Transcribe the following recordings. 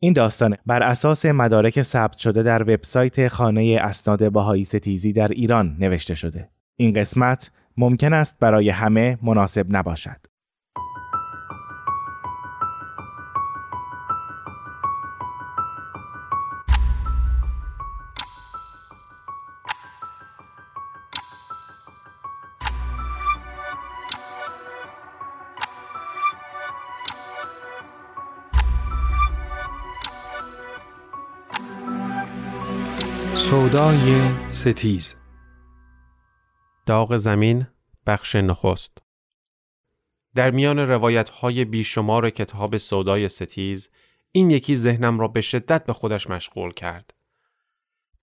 این داستان بر اساس مدارک ثبت شده در وبسایت خانه اسناد بهایی ستیزی در ایران نوشته شده. این قسمت ممکن است برای همه مناسب نباشد. سودای ستیز داغ زمین بخش نخست در میان روایت های بیشمار کتاب سودای ستیز این یکی ذهنم را به شدت به خودش مشغول کرد.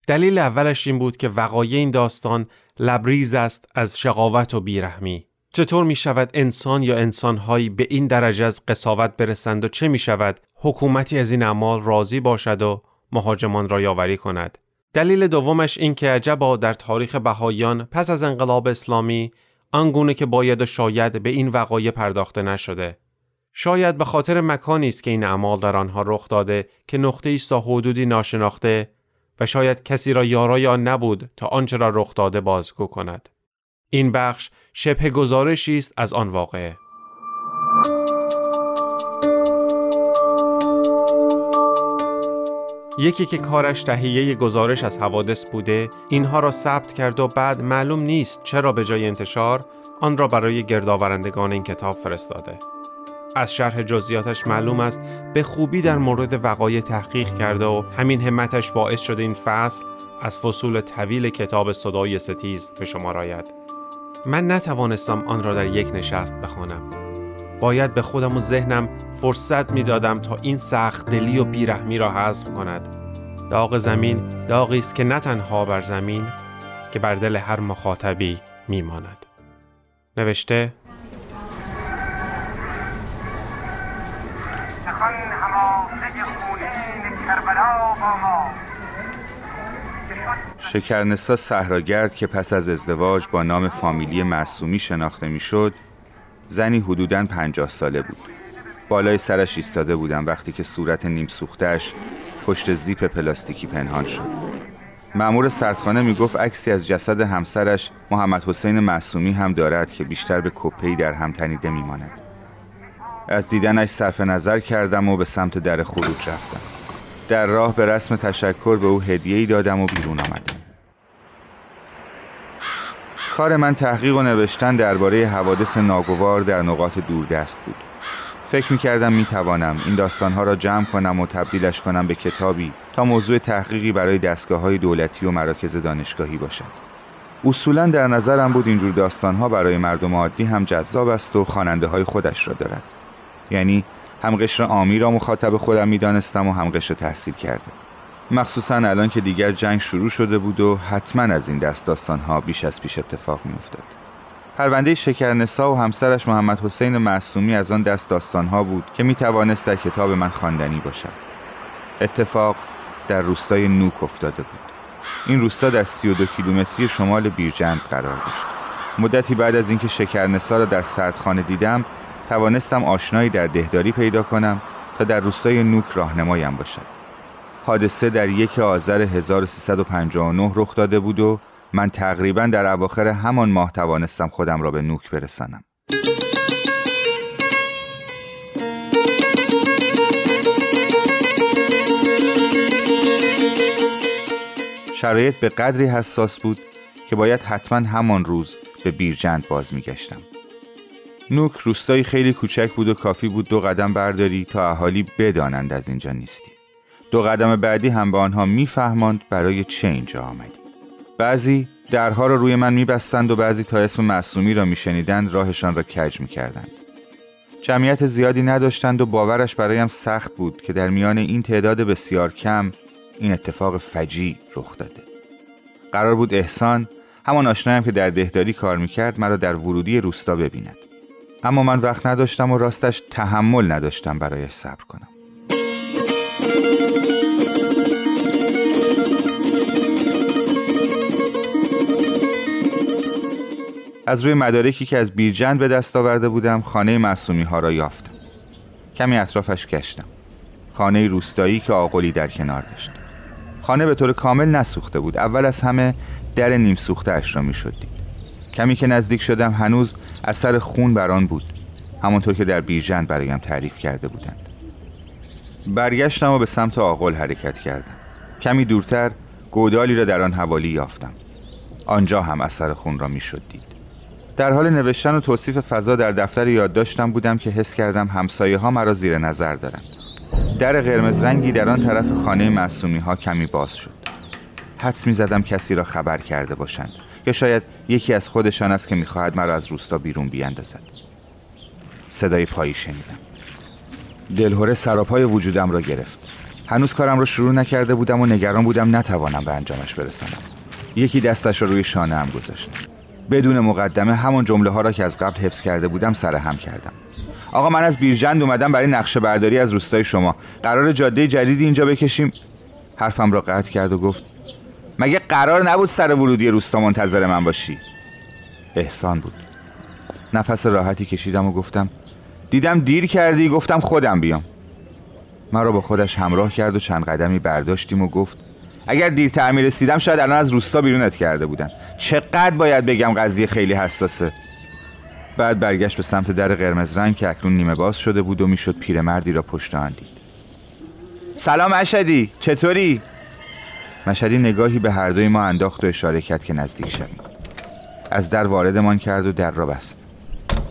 دلیل اولش این بود که وقایع این داستان لبریز است از شقاوت و بیرحمی. چطور می شود انسان یا انسانهایی به این درجه از قصاوت برسند و چه می شود حکومتی از این اعمال راضی باشد و مهاجمان را یاوری کند؟ دلیل دومش این که عجبا در تاریخ بهاییان پس از انقلاب اسلامی آنگونه که باید و شاید به این وقایع پرداخته نشده. شاید به خاطر مکانی است که این اعمال در آنها رخ داده که نقطه تا حدودی ناشناخته و شاید کسی را یارای آن نبود تا آنچه را رخ داده بازگو کند. این بخش شبه گزارشی است از آن واقعه. یکی که کارش تهیه گزارش از حوادث بوده اینها را ثبت کرد و بعد معلوم نیست چرا به جای انتشار آن را برای گردآورندگان این کتاب فرستاده. از شرح جزئیاتش معلوم است به خوبی در مورد وقایع تحقیق کرده و همین همتش باعث شده این فصل از فصول طویل کتاب صدای ستیز به شما راید من نتوانستم آن را در یک نشست بخوانم. باید به خودم و ذهنم فرصت می دادم تا این سخت دلی و بیرحمی را حذف کند داغ زمین داغی است که نه تنها بر زمین که بر دل هر مخاطبی می ماند. نوشته شکرنسا صحراگرد که پس از ازدواج با نام فامیلی معصومی شناخته می‌شد زنی حدوداً پنجاه ساله بود. بالای سرش ایستاده بودم وقتی که صورت نیم سوختش پشت زیپ پلاستیکی پنهان شد. مأمور سردخانه می‌گفت عکسی از جسد همسرش محمد حسین معصومی هم دارد که بیشتر به کپی در هم تنیده میماند. از دیدنش صرف نظر کردم و به سمت در خروج رفتم. در راه به رسم تشکر به او هدیه‌ای دادم و بیرون آمدم. کار من تحقیق و نوشتن درباره حوادث ناگوار در نقاط دوردست بود فکر می کردم می توانم این داستانها را جمع کنم و تبدیلش کنم به کتابی تا موضوع تحقیقی برای دستگاه های دولتی و مراکز دانشگاهی باشد. اصولا در نظرم بود اینجور داستانها برای مردم عادی هم جذاب است و خواننده های خودش را دارد. یعنی هم قشر آمی را مخاطب خودم می دانستم و هم قشر تحصیل کرده. مخصوصا الان که دیگر جنگ شروع شده بود و حتما از این دست داستانها بیش از پیش اتفاق می افتاد. پرونده شکرنسا و همسرش محمد حسین معصومی از آن دست داستانها بود که می توانست در کتاب من خواندنی باشد. اتفاق در روستای نوک افتاده بود. این روستا در 32 کیلومتری شمال بیرجند قرار داشت. مدتی بعد از اینکه شکرنسا را در سردخانه دیدم توانستم آشنایی در دهداری پیدا کنم تا در روستای نوک راهنمایم باشد. حادثه در یک آذر 1359 رخ داده بود و من تقریبا در اواخر همان ماه توانستم خودم را به نوک برسانم. شرایط به قدری حساس بود که باید حتما همان روز به بیرجند باز میگشتم. نوک روستایی خیلی کوچک بود و کافی بود دو قدم برداری تا اهالی بدانند از اینجا نیستی. دو قدم بعدی هم به آنها میفهماند برای چه اینجا آمدی. بعضی درها را روی من میبستند و بعضی تا اسم معصومی را میشنیدند راهشان را کج می‌کردند. جمعیت زیادی نداشتند و باورش برایم سخت بود که در میان این تعداد بسیار کم این اتفاق فجی رخ داده. قرار بود احسان همان آشنایم که در دهداری کار می‌کرد مرا در ورودی روستا ببیند. اما من وقت نداشتم و راستش تحمل نداشتم برای صبر کنم. از روی مدارکی که از بیرجند به دست آورده بودم خانه معصومی ها را یافتم کمی اطرافش گشتم خانه روستایی که آقلی در کنار داشت. خانه به طور کامل نسوخته بود. اول از همه در نیم سوخته اش را می دید. کمی که نزدیک شدم هنوز اثر خون بر آن بود. همانطور که در بیژن برایم تعریف کرده بودند. برگشتم و به سمت آقل حرکت کردم. کمی دورتر گودالی را در آن حوالی یافتم. آنجا هم اثر خون را می دید. در حال نوشتن و توصیف فضا در دفتر یادداشتم بودم که حس کردم همسایه ها مرا زیر نظر دارند در قرمز رنگی در آن طرف خانه معصومی ها کمی باز شد. حدس می زدم کسی را خبر کرده باشند یا شاید یکی از خودشان است که می‌خواهد مرا از روستا بیرون بیاندازد صدای پایی شنیدم. دلهوره سراپای وجودم را گرفت. هنوز کارم را شروع نکرده بودم و نگران بودم نتوانم به انجامش برسانم یکی دستش را روی شانه هم گذاشت. بدون مقدمه همون جمله ها را که از قبل حفظ کرده بودم سر هم کردم. آقا من از بیرجند اومدم برای نقشه برداری از روستای شما. قرار جاده جدیدی اینجا بکشیم. حرفم را قطع کرد و گفت مگه قرار نبود سر ورودی روستا منتظر من باشی؟ احسان بود. نفس راحتی کشیدم و گفتم دیدم دیر کردی گفتم خودم بیام. مرا با خودش همراه کرد و چند قدمی برداشتیم و گفت اگر دیرتر می رسیدم شاید الان از روستا بیرونت کرده بودن. چقدر باید بگم قضیه خیلی حساسه. بعد برگشت به سمت در قرمز رنگ که اکنون نیمه باز شده بود و می‌شد پیرمردی را پشت آن دید. سلام اشدی چطوری؟ مشدی نگاهی به هر دوی ما انداخت و اشاره کرد که نزدیک شویم. از در واردمان کرد و در را بست.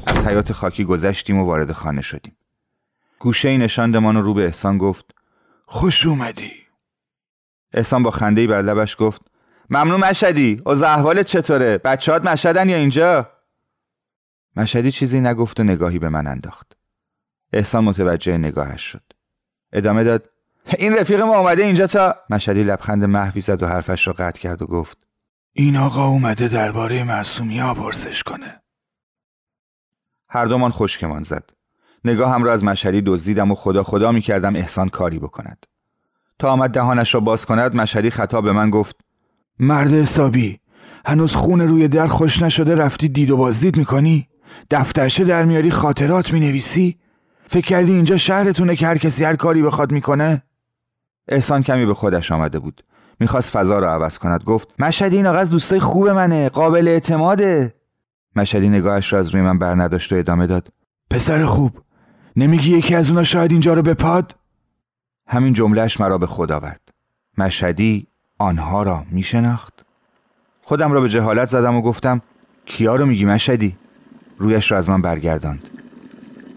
از حیات خاکی گذشتیم و وارد خانه شدیم. گوشه نشاندمان رو به احسان گفت خوش اومدی. احسان با خنده بر لبش گفت ممنون مشدی از احوالت چطوره؟ بچهات مشدن یا اینجا؟ مشدی چیزی نگفت و نگاهی به من انداخت. احسان متوجه نگاهش شد. ادامه داد این رفیق ما اومده اینجا تا مشدی لبخند محوی زد و حرفش را قطع کرد و گفت این آقا اومده درباره معصومی ها پرسش کنه. هر دومان خشکمان زد. نگاهم را از مشهدی دزدیدم و خدا خدا می کردم احسان کاری بکند. آمد دهانش را باز کند مشهدی خطا به من گفت مرد حسابی هنوز خون روی در خوش نشده رفتی دید و بازدید می‌کنی؟ دفترشه در میاری خاطرات می‌نویسی؟ فکر کردی اینجا شهرتونه که هر کسی هر کاری بخواد می‌کنه؟ احسان کمی به خودش آمده بود می‌خواست فضا را عوض کند گفت مشهدی این آقا از دوستای خوب منه قابل اعتماده مشهدی نگاهش را از روی من بر نداشت و ادامه داد پسر خوب نمیگی یکی از اونا شاید اینجا رو بپاد؟ همین جملهش مرا به خود آورد. مشهدی آنها را میشناخت. خودم را به جهالت زدم و گفتم کیا رو میگی مشهدی؟ رویش را از من برگرداند.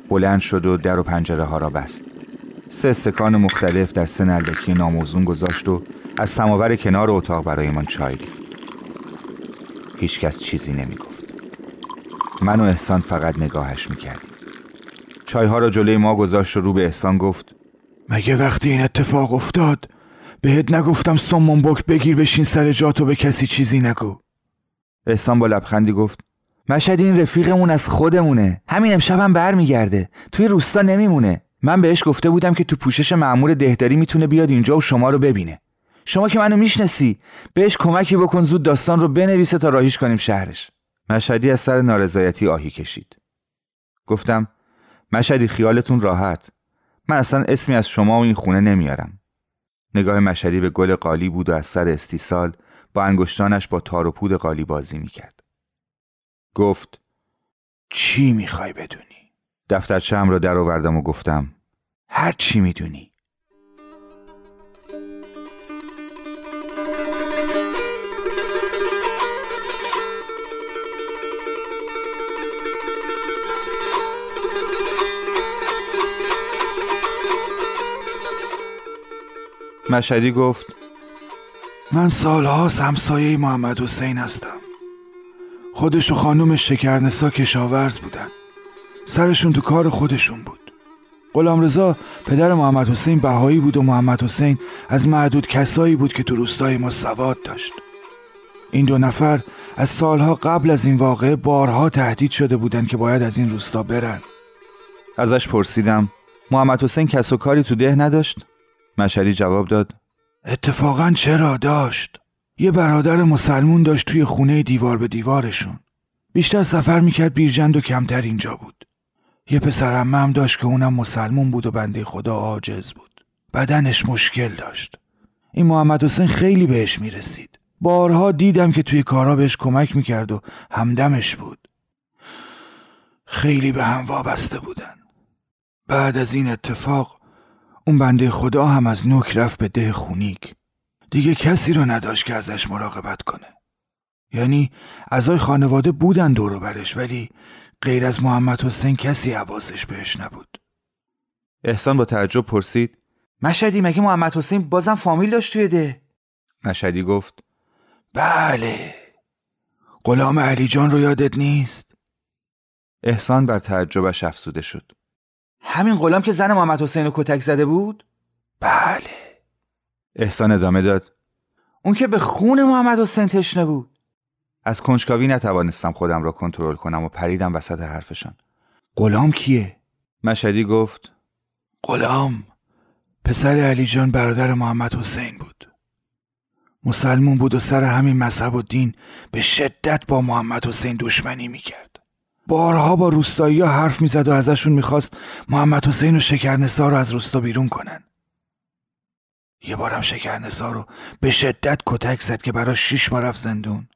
بلند شد و در و پنجره ها را بست. سه استکان مختلف در سه نلدکی ناموزون گذاشت و از سماور کنار اتاق برایمان چای ریخت هیچکس چیزی نمی گفت من و احسان فقط نگاهش می‌کردیم. چایها را جلوی ما گذاشت و رو به احسان گفت مگه وقتی این اتفاق افتاد بهت نگفتم سمون بک بگیر بشین سر جاتو به کسی چیزی نگو؟ احسان با لبخندی گفت مشهد این رفیقمون از خودمونه. همین امشب هم برمیگرده. توی روستا نمیمونه. من بهش گفته بودم که تو پوشش معمور دهداری می‌تونه بیاد اینجا و شما رو ببینه. شما که منو می‌شناسی بهش کمکی بکن زود داستان رو بنویسه تا راهیش کنیم شهرش. مشهدی از سر نارضایتی آهی کشید. گفتم مشهدی خیالتون راحت. من اصلا اسمی از شما و این خونه نمیارم. نگاه مشهدی به گل قالی بود و از سر استیصال با انگشتانش با تار و پود قالی بازی می‌کرد. گفت چی می‌خوای بدونی؟ دفترچه‌ام را در آوردم و گفتم هر چی می‌دونی. مشهدی گفت من سالها همسایه محمد حسین هستم. خودش و خانوم شکرنسا کشاورز بودن. سرشون تو کار خودشون بود. غلام رضا پدر محمد حسین بهایی بود و محمد حسین از معدود کسایی بود که تو روستای ما سواد داشت. این دو نفر از سالها قبل از این واقعه بارها تهدید شده بودند که باید از این روستا برن. ازش پرسیدم محمد حسین کس و کاری تو ده نداشت؟ مشری جواب داد. اتفاقا چرا داشت؟ یه برادر مسلمون داشت توی خونه دیوار به دیوارشون. بیشتر سفر می‌کرد بیرجند و کمتر اینجا بود. یه پسر هم داشت که اونم مسلمون بود و بنده خدا عاجز بود. بدنش مشکل داشت. این محمد حسین خیلی بهش می‌رسید. بارها دیدم که توی کارا بهش کمک می‌کرد و همدمش بود. خیلی به هم وابسته بودن. بعد از این اتفاق اون بنده خدا هم از نوک رفت به ده خونیک. دیگه کسی رو نداشت که ازش مراقبت کنه. یعنی اعضای خانواده بودن دور برش ولی غیر از محمد حسین کسی حواسش بهش نبود. احسان با تعجب پرسید مشهدی مگه محمد حسین بازم فامیل داشت توی ده؟ مشهدی گفت بله. غلام علی جان رو یادت نیست؟ احسان بر تعجبش افسوده شد. همین غلام که زن محمد حسین رو کتک زده بود؟ بله. احسان ادامه داد. اون که به خون محمد حسین تشنه بود. از کنجکاوی نتوانستم خودم را کنترل کنم و پریدم وسط حرفشان. غلام کیه؟ مشهدی گفت غلام پسر علی جان برادر محمد حسین بود. مسلمون بود و سر همین مذهب و دین به شدت با محمد حسین دشمنی می‌کرد. بارها با روستایی ها حرف می‌زد و ازشون می‌خواست محمد حسین و شکرنسا رو از روستا بیرون کنن. یه بارم شکرنسا رو به شدت کتک زد که برا شیش ماه رفت زندون.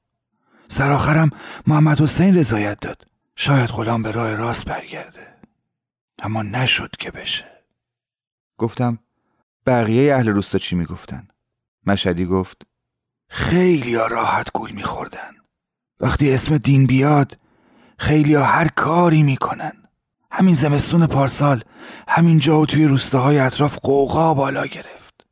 سرآخرم محمد حسین رضایت داد. شاید غلام به راه راست برگرده. اما نشد که بشه. گفتم بقیه اهل روستا چی می‌گفتن؟ مشهدی گفت خیلی راحت گول میخوردن. وقتی اسم دین بیاد خیلی هر کاری می‌کنن. همین زمستون پارسال همین جا و توی روستاهای اطراف قوقا بالا گرفت.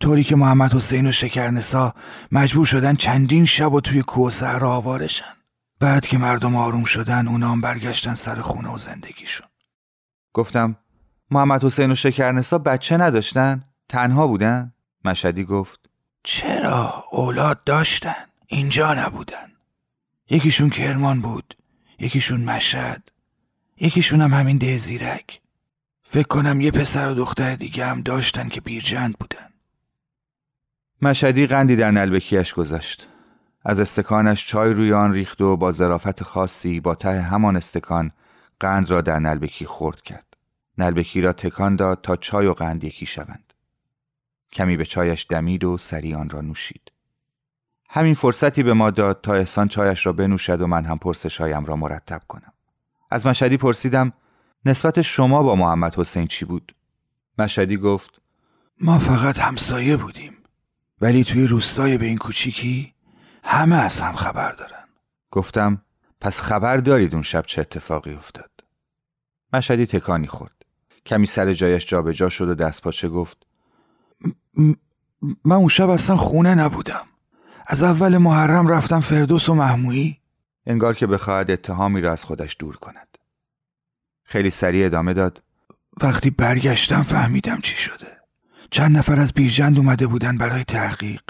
طوری که محمد حسین و شکرنسا مجبور شدن چندین شب و توی کوه صحرا آوارشن. بعد که مردم آروم شدن اونام برگشتن سر خونه و زندگیشون. گفتم محمد حسین و شکرنسا بچه نداشتن؟ تنها بودن؟ مشهدی گفت. چرا؟ اولاد داشتن. اینجا نبودن. یکیشون کرمان بود. یکیشون مشهد یکیشون هم همین ده زیرک فکر کنم یه پسر و دختر دیگه هم داشتن که بیرجند بودن. مشهدی قندی در نلبکیش گذاشت. از استکانش چای روی آن ریخت و با ظرافت خاصی با ته همان استکان قند را در نلبکی خورد کرد. نلبکی را تکان داد تا چای و قند یکی شوند. کمی به چایش دمید و سری آن را نوشید. همین فرصتی به ما داد تا احسان چایش را بنوشد و من هم پرسشهایم را مرتب کنم. از مشهدی پرسیدم نسبت شما با محمد حسین چی بود؟ مشهدی گفت ما فقط همسایه بودیم ولی توی روستای به این کوچیکی همه از هم خبر دارن. گفتم پس خبر دارید اون شب چه اتفاقی افتاد؟ مشهدی تکانی خورد. کمی سر جایش جابجا جا شد و دست پاچه گفت من اون شب اصلا خونه نبودم. از اول محرم رفتم فردوس و محمویی. انگار که بخواهد اتهامی را از خودش دور کند. خیلی سریع ادامه داد. وقتی برگشتم فهمیدم چی شده. چند نفر از بیرجند اومده بودن برای تحقیق.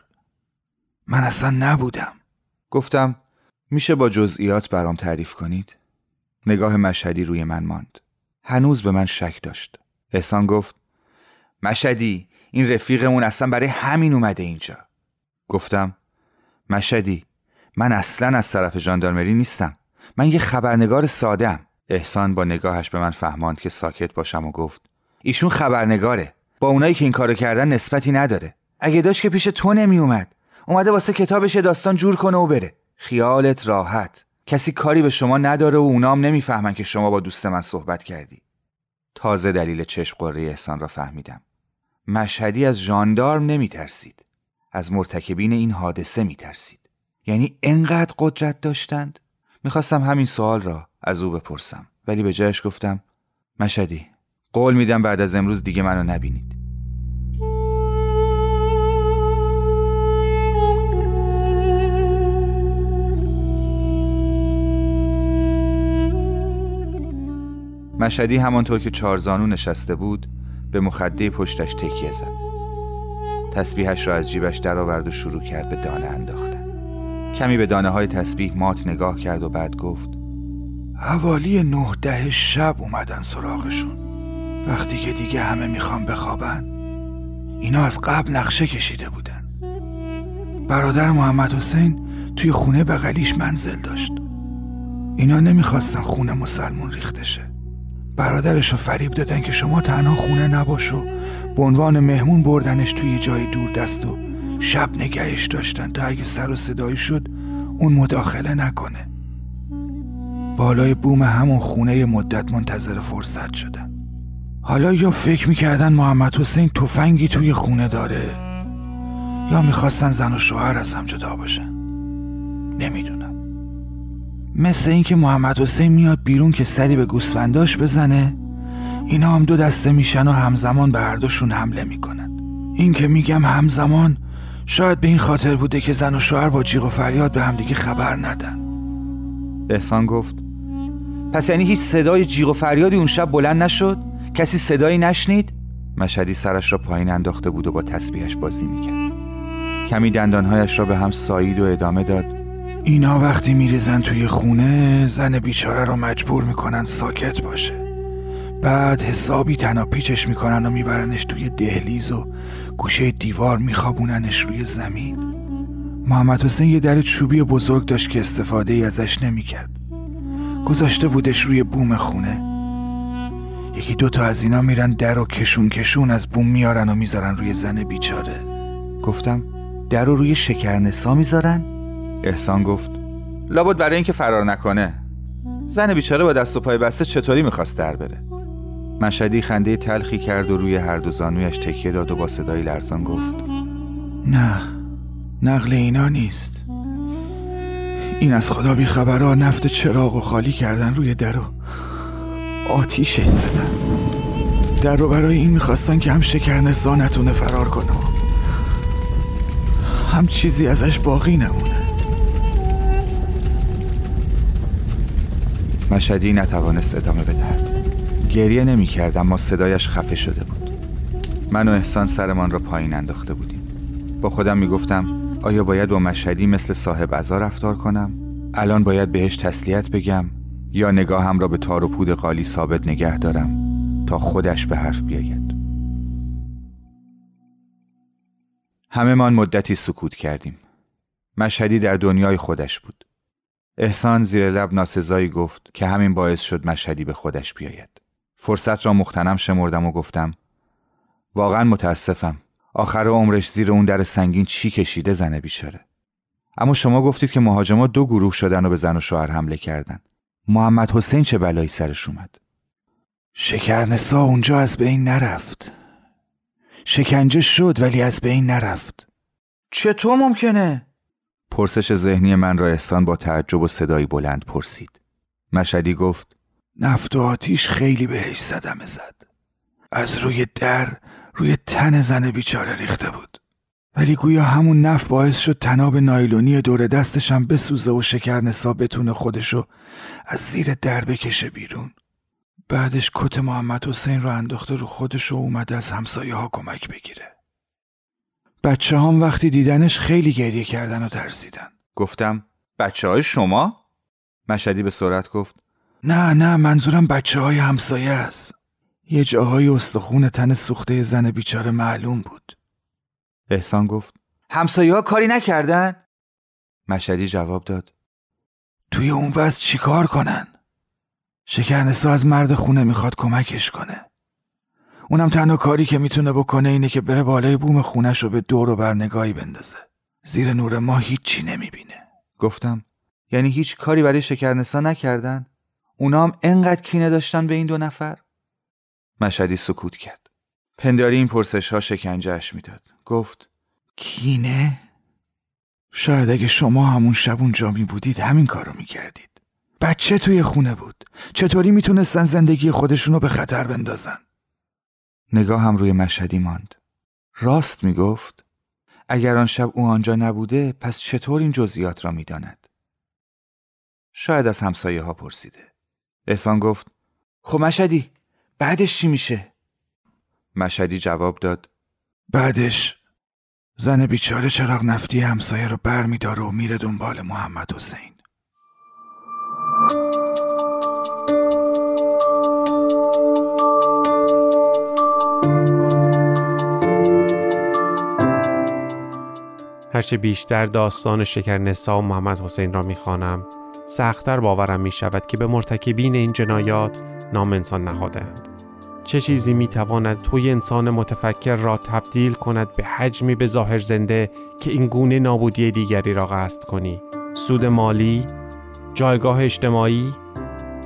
من اصلا نبودم. گفتم میشه با جزئیات برام تعریف کنید؟ نگاه مشهدی روی من ماند. هنوز به من شک داشت. احسان گفت مشهدی این رفیقمون اصلا برای همین اومده اینجا. گفتم مشهدی. من اصلا از طرف ژاندارمری نیستم. من یه خبرنگار سادم احسان با نگاهش به من فهماند که ساکت باشم و گفت ایشون خبرنگاره. با اونایی که این کارو کردن نسبتی نداره. اگه داشت که پیش تو نمی اومد اومده واسه کتابش داستان جور کنه و بره. خیالت راحت. کسی کاری به شما نداره و اونام نمی‌فهمن که شما با دوست من صحبت کردی. تازه دلیل چشم قره احسان را فهمیدم. مشهدی از ژاندارم نمی ترسید از مرتکبین این حادثه می ترسید یعنی انقدر قدرت داشتند؟ می‌خواستم همین سوال را از او بپرسم. ولی به جایش گفتم مشهدی قول میدم بعد از امروز دیگه منو نبینید. مشهدی همانطور که چارزانو نشسته بود به مخده پشتش تکیه زد. تسبیحش را از جیبش درآورد و شروع کرد به دانه انداختن. کمی به دانه های تسبیح مات نگاه کرد و بعد گفت حوالی نه ده شب اومدن سراغشون. وقتی که دیگه همه می‌خوان بخوابن اینا از قبل نقشه کشیده بودن. برادر محمد حسین توی خونه بغلیش منزل داشت. اینا نمی‌خواستن خونه مسلمون ریخته شه. برادرش رو فریب دادن که شما تنها خونه نباش و به عنوان مهمون بردنش توی جای دور دست و شب نگهش داشتن تا اگه سر و صدایی شد اون مداخله نکنه. بالای بوم همون خونه مدت منتظر فرصت شدن. حالا یا فکر می‌کردن محمد حسین تفنگی توی خونه داره یا می‌خواستن زن و شوهر از هم جدا باشن. نمی‌دونم. مثل اینکه محمد حسین میاد بیرون که سری به گوسفنداش بزنه اینا هم دو دسته میشن و همزمان به هر دوشون حمله می‌کنن. این که میگم همزمان شاید به این خاطر بوده که زن و شوهر با جیغ و فریاد به همدیگه خبر ندن. احسان گفت. پس یعنی هیچ صدای جیغ و فریادی اون شب بلند نشد؟ کسی صدایی نشنید؟ مشهدی سرش را پایین انداخته بود و با تسبیحش بازی می‌کرد. کمی دندانهایش را به هم سایید و ادامه داد. اینا وقتی میریزن توی خونه زن بیچاره رو مجبور می‌کنن ساکت باشه. بعد حسابی تنها پیچش می‌کنن و میبرنش توی دهلیز و گوشه دیوار میخوابوننش روی زمین. محمد حسین یه در چوبی بزرگ داشت که استفاده ای ازش نمی‌کرد. گذاشته بودش روی بوم خونه. یکی دوتا از اینا میرن در و کشون کشون از بوم میارن و می‌ذارن روی زن بیچاره. گفتم در رو روی شکرنسا می‌ذارن؟ احسان گفت لابد برای اینکه فرار نکنه. زن بیچاره با دست و پای بسته چطوری می‌خواست در بره؟ مشهدی خنده تلخی کرد و روی هر دو زانویش تکیه داد و با صدای لرزان گفت نه نقل اینا نیست. این از خدا بی خبرها نفت چراغ و خالی کردن روی در و آتیشش زدن. در رو برای این می‌خواستن که هم شکرنسا نتونه فرار کنه هم چیزی ازش باقی نمونه. مشهدی نتوانست ادامه بدهد. گریه نمی کرد اما صدایش خفه شده بود. من و احسان سرمان را پایین انداخته بودیم. با خودم می گفتم آیا باید با مشهدی مثل صاحب ازا رفتار کنم؟ الان باید بهش تسلیت بگم یا نگاهم را به تار و پود قالی ثابت نگه دارم تا خودش به حرف بیاید؟ همه من مدتی سکوت کردیم. مشهدی در دنیای خودش بود. احسان زیر لب ناسزایی گفت که همین باعث شد مشهدی به خودش بیاید. فرصت را مختنم شمردم و گفتم واقعا متاسفم. آخر عمرش زیر اون در سنگین چی کشیده زنه بیچاره. اما شما گفتید که مهاجما دو گروه شدن و به زن و شوهر حمله کردن. محمد حسین چه بلایی سرش اومد؟ شکرنسا اونجا از بین نرفت. شکنجه شد ولی از بین نرفت. چطور ممکنه؟ پرسش ذهنی من را احسان با تعجب و صدایی بلند پرسید. مشدی گفت نفت و آتیش خیلی بهش صدمه زد. از روی در روی تن زن بیچاره ریخته بود. ولی گویا همون نفت باعث شد تناب نایلونی دور دستشم بسوزه و شکرنسا بتونه خودشو از زیر در بکشه بیرون. بعدش کت محمد حسین رو انداخته رو خودش و اومده از همسایه ها کمک بگیره. بچه هم وقتی دیدنش خیلی گریه کردن و ترسیدن گفتم بچه های شما؟ مشدی به سرعت گفت نه نه منظورم بچه های همسایه است یه جاهای استخون تن سوخته زن بیچاره معلوم بود احسان گفت همسایه ها کاری نکردن؟ مشدی جواب داد توی اون وضع چیکار کنن؟ شکرنسا از مرد خونه می‌خواد کمکش کنه اونم تنها کاری که می‌تونه بکنه اینه که بره بالای بوم خونش رو به دور و بر نگاهی بندازه زیر نور ما هیچی نمی‌بینه گفتم یعنی هیچ کاری برای شکرنسا نکردن؟ اونا هم انقدر کینه داشتن به این دو نفر؟ مشهدی سکوت کرد پنداری این پرسش ها شکنجهش می‌داد گفت کینه؟ شاید اگه شما همون شب اونجا می بودید همین کارو می‌کردید بچه توی خونه بود چطوری می‌تونستن زندگی خودشونو به خطر بندازن؟ نگاه هم روی مشهدی ماند. راست می‌گفت اگر آن شب او آنجا نبوده پس چطور این جزئیات را می‌داند؟ شاید از همسایه ها پرسیده. احسان گفت خب مشهدی بعدش چی میشه؟ مشهدی جواب داد بعدش زن بیچاره چراغ نفتی همسایه رو بر میداره و میره دنبال محمد حسین. هرچه بیشتر داستان شکرنسا و محمد حسین را می‌خوانم سختتر باورم می شود که به مرتکبین این جنایات نام انسان نهادند. چه چیزی می تواند توی انسان متفکر را تبدیل کند به حجمی به ظاهر زنده که این گونه نابودی دیگری را قصد کنی؟ سود مالی، جایگاه اجتماعی،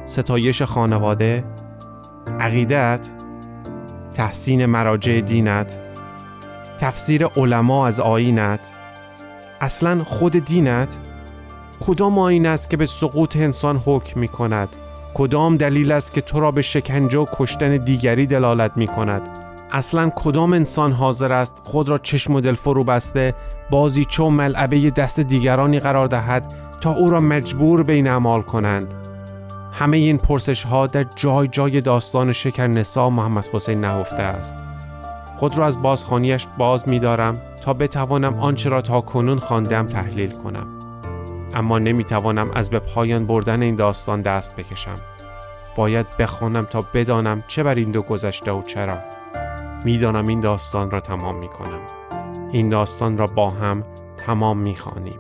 ستایش خانواده، عقیدت، تحسین مراجع دینت، تفسیر علما از آینت، اصلا خود دینت؟ کدام آین است که به سقوط انسان حکم می کند کدام دلیل است که تو را به شکنجه و کشتن دیگری دلالت می کند اصلا کدام انسان حاضر است خود را چشم و دل فرو بسته بازیچه و ملعبه دست دیگرانی قرار دهد تا او را مجبور بین اعمال کنند؟ همه این پرسش ها در جای جای داستان شکر نسا محمد حسین نهفته است. خود را از بازخانیش باز می دارم تا بتوانم آنچه را تا کنون خواندم تحلیل کنم. اما نمی توانم از به پایان بردن این داستان دست بکشم. باید بخوانم تا بدانم چه بر این دو گذشته و چرا. می‌دانم این داستان را تمام می کنم این داستان را با هم تمام می خانیم.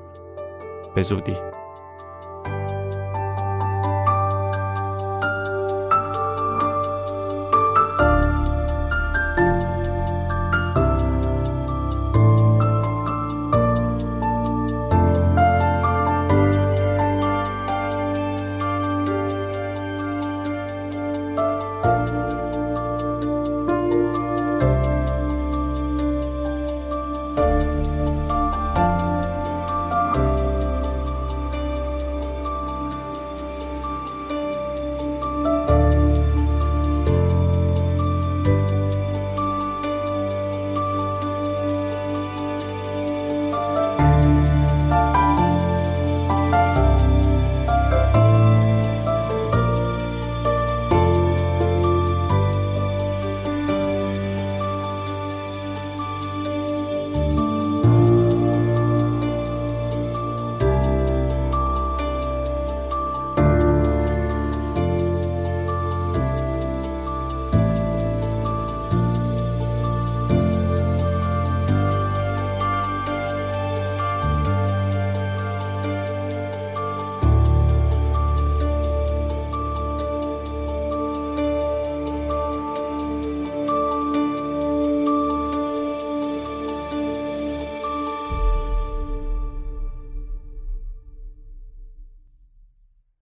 به زودی.